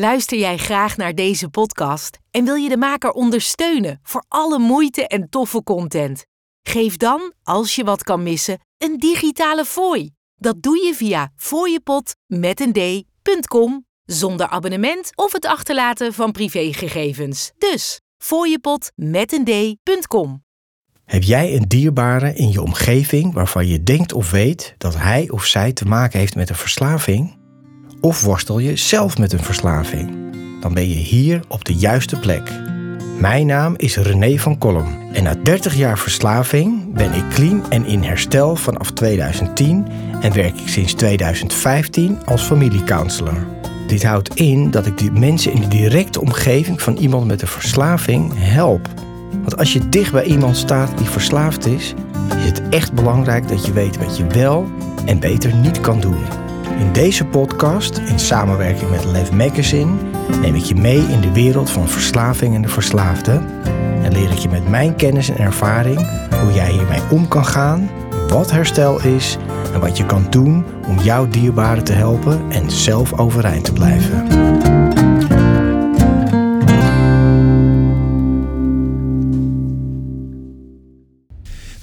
Luister jij graag naar deze podcast en wil je de maker ondersteunen voor alle moeite en toffe content? Geef dan, als je wat kan missen, een digitale fooi. Dat doe je via fooiepot met een zonder abonnement of het achterlaten van privégegevens. Dus fooiepot met een d.com. Heb jij een dierbare in je omgeving waarvan je denkt of weet dat hij of zij te maken heeft met een verslaving? Of worstel je zelf met een verslaving? Dan ben je hier op de juiste plek. Mijn naam is René van Kolm en na 30 jaar verslaving ben ik clean en in herstel vanaf 2010 en werk ik sinds 2015 als familiecounselor. Dit houdt in dat ik de mensen in de directe omgeving van iemand met een verslaving help. Want als je dicht bij iemand staat die verslaafd is, is het echt belangrijk dat je weet wat je wel en beter niet kan doen. In deze podcast, in samenwerking met Lev Magazine, neem ik je mee in de wereld van verslaving en de verslaafde. En leer ik je met mijn kennis en ervaring hoe jij hiermee om kan gaan, wat herstel is en wat je kan doen om jouw dierbaren te helpen en zelf overeind te blijven.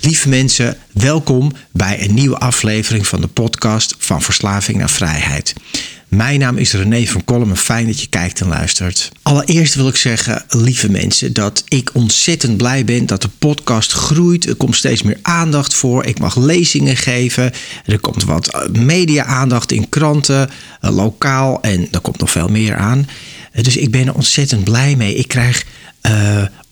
Lieve mensen, welkom bij een nieuwe aflevering van de podcast van Verslaving naar Vrijheid. Mijn naam is René van Kolm fijn dat je kijkt en luistert. Allereerst wil ik zeggen, lieve mensen, dat ik ontzettend blij ben dat de podcast groeit. Er komt steeds meer aandacht voor. Ik mag lezingen geven. Er komt wat media-aandacht in kranten, eh, lokaal en er komt nog veel meer aan. Dus ik ben er ontzettend blij mee. Ik krijg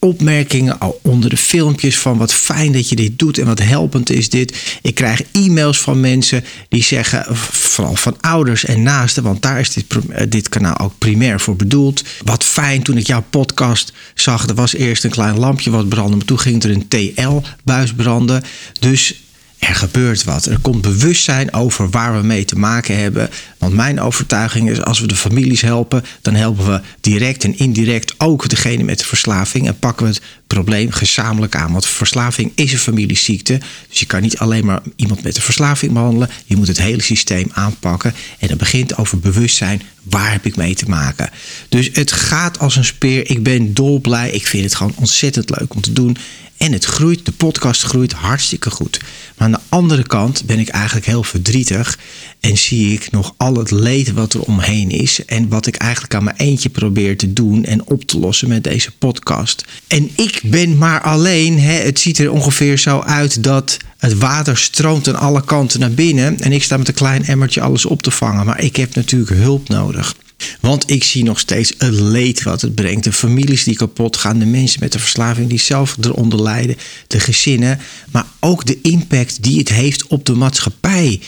opmerkingen al onder de filmpjes van wat fijn dat je dit doet en wat helpend is dit. Ik krijg e-mails van mensen die zeggen, vooral van ouders en naasten, want daar is dit, eh, dit kanaal ook primair voor bedoeld. Wat fijn toen ik jouw podcast zag, er was eerst een klein lampje wat brandde, maar toen ging er een TL-buis branden. Dus er gebeurt wat. Er komt bewustzijn over waar we mee te maken hebben. Want mijn overtuiging is, als we de families helpen, dan helpen we direct en indirect ook degene met de verslaving. En pakken we het probleem gezamenlijk aan. Want verslaving is een familieziekte. Dus je kan niet alleen maar iemand met de verslaving behandelen. Je moet het hele systeem aanpakken. En dat begint over bewustzijn. Waar heb ik mee te maken? Dus het gaat als een speer. Ik ben dolblij. Ik vind het gewoon ontzettend leuk om te doen. En het groeit, de podcast groeit hartstikke goed. Maar aan de andere kant ben ik eigenlijk heel verdrietig en zie ik nog al het leed wat er omheen is en wat ik eigenlijk aan mijn eentje probeer te doen en op te lossen met deze podcast. En ik ben maar alleen. Hè. Het ziet er ongeveer zo uit dat het water stroomt aan alle kanten naar binnen en ik sta met een klein emmertje alles op te vangen. Maar ik heb natuurlijk hulp nodig. Want ik zie nog steeds het leed wat het brengt. De families die kapot gaan, de mensen met de verslaving die zelf eronder lijden, de gezinnen, maar ook de impact die het heeft op de maatschappij.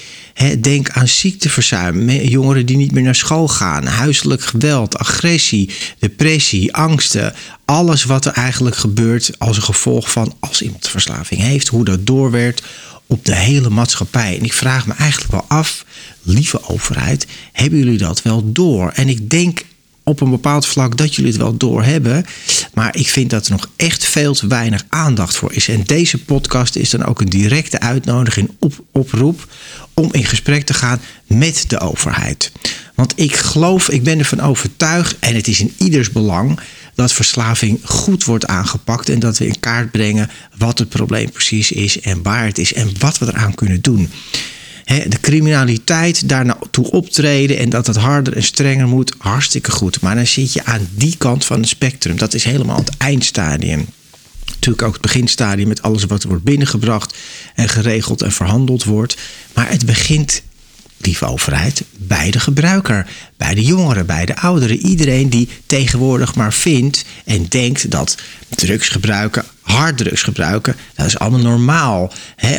denk aan ziekteverzuim, jongeren die niet meer naar school gaan, huiselijk geweld, agressie, depressie, angsten. Alles wat er eigenlijk gebeurt als een gevolg van als iemand verslaving heeft, hoe dat doorwerkt op de hele maatschappij. En ik vraag me eigenlijk wel af, lieve overheid, hebben jullie dat wel door? En ik denk op een bepaald vlak dat jullie het wel door hebben. Maar ik vind dat er nog echt veel te weinig aandacht voor is. En deze podcast is dan ook een directe uitnodiging, op, oproep om in gesprek te gaan met de overheid. Want ik geloof, ik ben ervan overtuigd en het is in ieders belang dat verslaving goed wordt aangepakt en dat we in kaart brengen wat het probleem precies is en waar het is en wat we eraan kunnen doen. de criminaliteit daar naartoe optreden en dat het harder en strenger moet, hartstikke goed. Maar dan zit je aan die kant van het spectrum. Dat is helemaal het eindstadium. Natuurlijk ook het beginstadium met alles wat wordt binnengebracht en geregeld en verhandeld wordt. Maar het begint lieve overheid, bij de gebruiker, bij de jongeren, bij de ouderen. Iedereen die tegenwoordig maar vindt en denkt dat drugs gebruiken harddrugs gebruiken. Dat is allemaal normaal.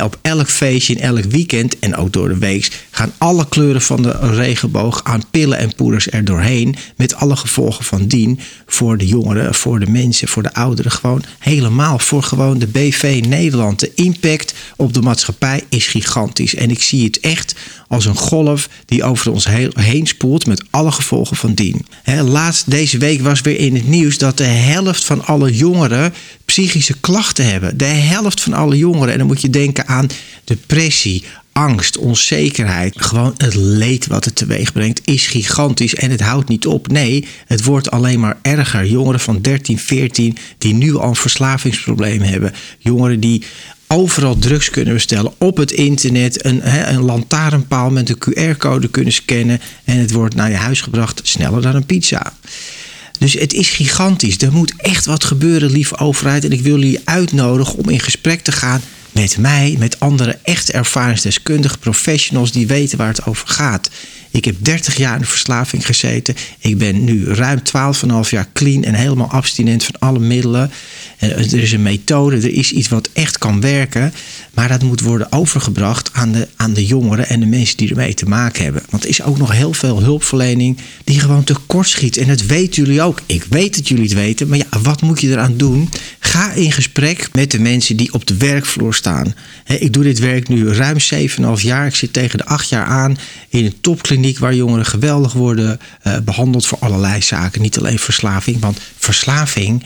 op elk feestje, in elk weekend en ook door de week gaan alle kleuren van de regenboog aan pillen en poeders er doorheen. Met alle gevolgen van dien voor de jongeren, voor de mensen, voor de ouderen. Gewoon helemaal voor gewoon de BV Nederland. De impact op de maatschappij is gigantisch. En ik zie het echt als een golf die over ons heen spoelt met alle gevolgen van dien. laatst deze week was weer in het nieuws dat de helft van alle jongeren psychische klachten hebben. De helft van alle jongeren. En dan moet je denken aan depressie, angst, onzekerheid, gewoon het leed wat het teweeg brengt, is gigantisch en het houdt niet op. Nee, het wordt alleen maar erger. Jongeren van 13, 14 die nu al een verslavingsprobleem hebben. Jongeren die overal drugs kunnen bestellen op het internet. Een, een lantaarnpaal met een QR-code kunnen scannen. En het wordt naar je huis gebracht sneller dan een pizza. Dus het is gigantisch. Er moet echt wat gebeuren, lieve overheid. En ik wil jullie uitnodigen om in gesprek te gaan met mij, met andere echt ervaringsdeskundige professionals die weten waar het over gaat. Ik heb 30 jaar in verslaving gezeten. Ik ben nu ruim 12,5 jaar clean en helemaal abstinent van alle middelen. En er is een methode, er is iets wat echt kan werken. Maar dat moet worden overgebracht aan de, aan de jongeren en de mensen die ermee te maken hebben. Want er is ook nog heel veel hulpverlening die gewoon tekort schiet. En dat weten jullie ook. Ik weet dat jullie het weten. Maar ja, wat moet je eraan doen? Ga in gesprek met de mensen die op de werkvloer staan. Ik doe dit werk nu ruim 7,5 jaar. Ik zit tegen de 8 jaar aan in een topkliniek waar jongeren geweldig worden eh, behandeld voor allerlei zaken. Niet alleen verslaving, want verslaving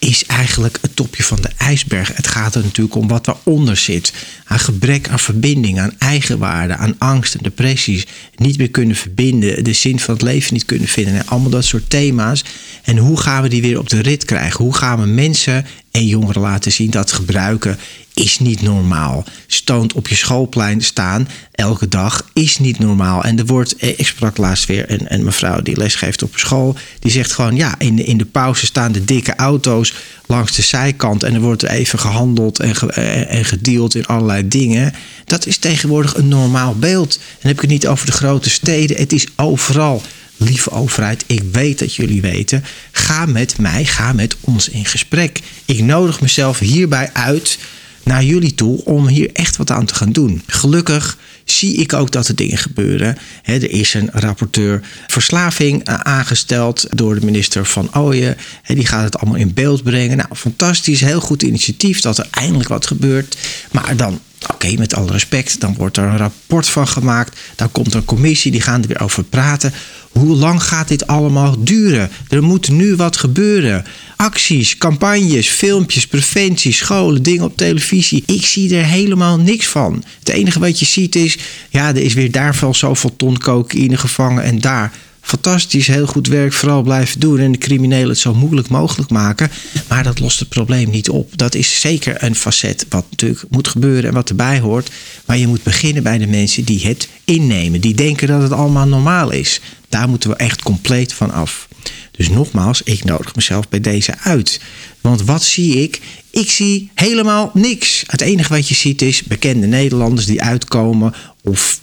is eigenlijk het topje van de ijsberg. Het gaat er natuurlijk om wat daaronder zit. Aan gebrek aan verbinding, aan eigenwaarde, aan angst en depressies. Niet meer kunnen verbinden, de zin van het leven niet kunnen vinden. En allemaal dat soort thema's. En hoe gaan we die weer op de rit krijgen? Hoe gaan we mensen en jongeren laten zien dat gebruiken is niet normaal. Stoont op je schoolplein staan elke dag is niet normaal. En er wordt, eh, ik sprak laatst weer een, een mevrouw die lesgeeft op school. Die zegt gewoon, ja, in de, in de pauze staan de dikke auto's langs de zijkant. En er wordt even gehandeld en, eh, en gedeeld in allerlei dingen. Dat is tegenwoordig een normaal beeld. En dan heb ik het niet over de grote steden. Het is overal lieve overheid, ik weet dat jullie weten. Ga met mij, ga met ons in gesprek. Ik nodig mezelf hierbij uit naar jullie toe om hier echt wat aan te gaan doen. Gelukkig zie ik ook dat er dingen gebeuren. er is een rapporteur verslaving eh, aangesteld door de minister van Ooyen. Die gaat het allemaal in beeld brengen. Nou, fantastisch, heel goed initiatief dat er eindelijk wat gebeurt. Maar dan Oké, met alle respect, dan wordt er een rapport van gemaakt. Dan komt er een commissie, die gaan er weer over praten. Hoe lang gaat dit allemaal duren? Er moet nu wat gebeuren. Acties, campagnes, filmpjes, preventie, scholen, dingen op televisie. Ik zie er helemaal niks van. Het enige wat je ziet is, ja, er is weer daar wel zoveel ton cocaïne gevangen en daar fantastisch, heel goed werk, vooral blijven doen en de criminelen het zo moeilijk mogelijk maken. Maar dat lost het probleem niet op. Dat is zeker een facet wat natuurlijk moet gebeuren en wat erbij hoort. Maar je moet beginnen bij de mensen die het innemen, die denken dat het allemaal normaal is. Daar moeten we echt compleet van af. Dus nogmaals, ik nodig mezelf bij deze uit. Want wat zie ik? Ik zie helemaal niks. Het enige wat je ziet is bekende Nederlanders die uitkomen of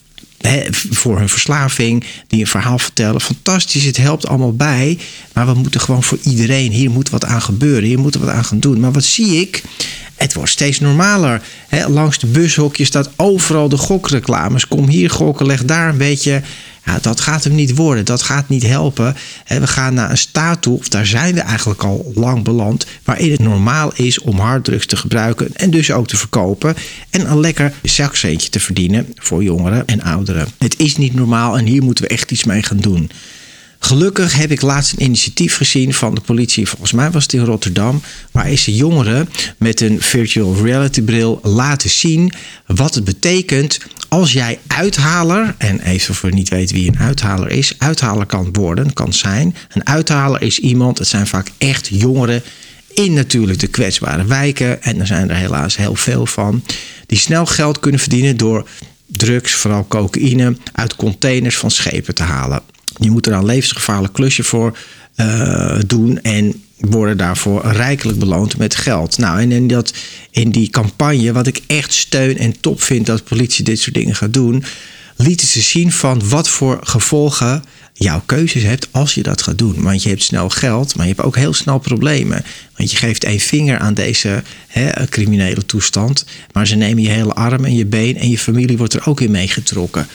voor hun verslaving, die een verhaal vertellen. Fantastisch, het helpt allemaal bij. Maar we moeten gewoon voor iedereen, hier moet wat aan gebeuren, hier moeten we wat aan gaan doen. Maar wat zie ik? Het wordt steeds normaler. langs de bushokjes staat overal de gokreclames. Kom hier gokken, leg daar een beetje ja, dat gaat hem niet worden. Dat gaat niet helpen. We gaan naar een staat toe, of daar zijn we eigenlijk al lang beland, waarin het normaal is om harddrugs te gebruiken en dus ook te verkopen. En een lekker zakcentje te verdienen voor jongeren en ouderen. Het is niet normaal en hier moeten we echt iets mee gaan doen. Gelukkig heb ik laatst een initiatief gezien van de politie, volgens mij was het in Rotterdam, waar ze jongeren met een virtual reality bril laten zien wat het betekent als jij uithaler, en even voor niet weet wie een uithaler is, uithaler kan worden, kan zijn. Een uithaler is iemand, het zijn vaak echt jongeren in natuurlijk de kwetsbare wijken, en er zijn er helaas heel veel van, die snel geld kunnen verdienen door drugs, vooral cocaïne, uit containers van schepen te halen. Je moet er een levensgevaarlijk klusje voor uh, doen en worden daarvoor rijkelijk beloond met geld. Nou, en in, dat, in die campagne, wat ik echt steun en top vind dat politie dit soort dingen gaat doen, lieten ze zien van wat voor gevolgen jouw keuzes hebt als je dat gaat doen. Want je hebt snel geld, maar je hebt ook heel snel problemen. Want je geeft één vinger aan deze hè, criminele toestand, maar ze nemen je hele arm en je been en je familie wordt er ook in meegetrokken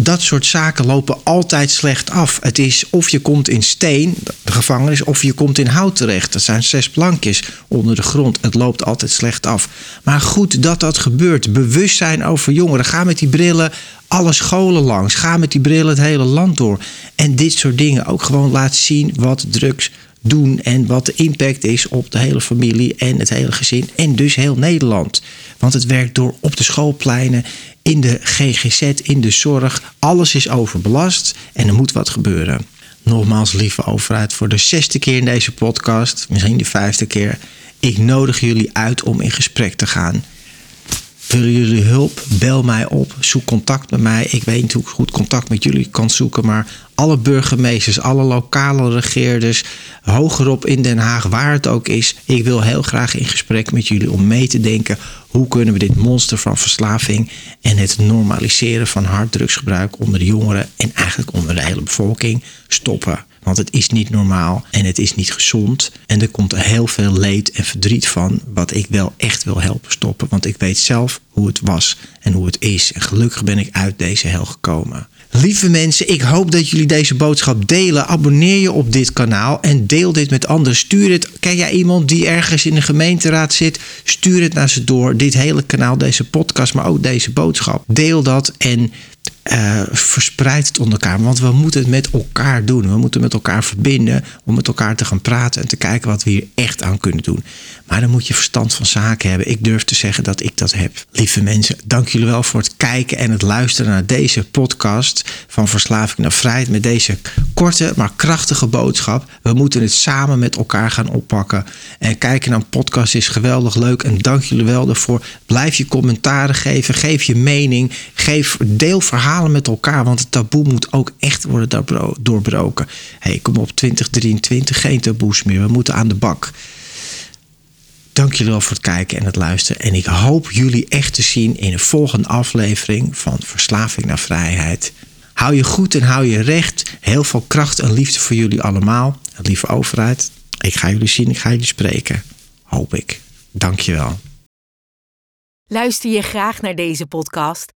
dat soort zaken lopen altijd slecht af. Het is of je komt in steen, de gevangenis, of je komt in hout terecht. Dat zijn zes plankjes onder de grond. Het loopt altijd slecht af. Maar goed dat dat gebeurt. Bewustzijn over jongeren. Ga met die brillen alle scholen langs. Ga met die brillen het hele land door. En dit soort dingen ook gewoon laat zien wat drugs doen en wat de impact is op de hele familie en het hele gezin en dus heel Nederland. Want het werkt door op de schoolpleinen, in de GGZ, in de zorg. Alles is overbelast en er moet wat gebeuren. Nogmaals, lieve overheid, voor de zesde keer in deze podcast, misschien de vijfde keer. Ik nodig jullie uit om in gesprek te gaan. Willen jullie hulp? Bel mij op. Zoek contact met mij. Ik weet niet hoe ik goed contact met jullie kan zoeken. Maar alle burgemeesters, alle lokale regeerders, hogerop in Den Haag, waar het ook is. Ik wil heel graag in gesprek met jullie om mee te denken. Hoe kunnen we dit monster van verslaving en het normaliseren van harddrugsgebruik onder de jongeren en eigenlijk onder de hele bevolking stoppen? Want het is niet normaal en het is niet gezond. En er komt heel veel leed en verdriet van, wat ik wel echt wil helpen stoppen. Want ik weet zelf hoe het was en hoe het is. En gelukkig ben ik uit deze hel gekomen. Lieve mensen, ik hoop dat jullie deze boodschap delen. Abonneer je op dit kanaal en deel dit met anderen. Stuur het. Ken jij iemand die ergens in de gemeenteraad zit? Stuur het naar ze door. Dit hele kanaal, deze podcast, maar ook deze boodschap. Deel dat en uh, verspreid het onder elkaar. Want we moeten het met elkaar doen. We moeten met elkaar verbinden om met elkaar te gaan praten en te kijken wat we hier echt aan kunnen doen. Maar dan moet je verstand van zaken hebben. Ik durf te zeggen dat ik dat heb. Lieve mensen, dank jullie wel voor het kijken en het luisteren naar deze podcast van Verslaving naar Vrijheid. Met deze korte maar krachtige boodschap. We moeten het samen met elkaar gaan oppakken. En kijken naar een podcast is geweldig leuk. En dank jullie wel daarvoor. Blijf je commentaren geven. Geef je mening. Geef deel met elkaar. Want het taboe moet ook echt worden doorbroken. hey, kom op 2023. Geen taboes meer. We moeten aan de bak. Dank jullie wel voor het kijken en het luisteren. En ik hoop jullie echt te zien in een volgende aflevering van Verslaving naar Vrijheid. Hou je goed en hou je recht. Heel veel kracht en liefde voor jullie allemaal. lieve overheid, ik ga jullie zien, ik ga jullie spreken. Hoop ik. Dank je wel. Luister je graag naar deze podcast?